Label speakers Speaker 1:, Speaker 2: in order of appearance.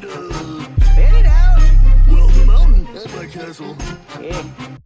Speaker 1: Spit
Speaker 2: it out!
Speaker 1: Well, the mountain at my castle.
Speaker 2: Yeah.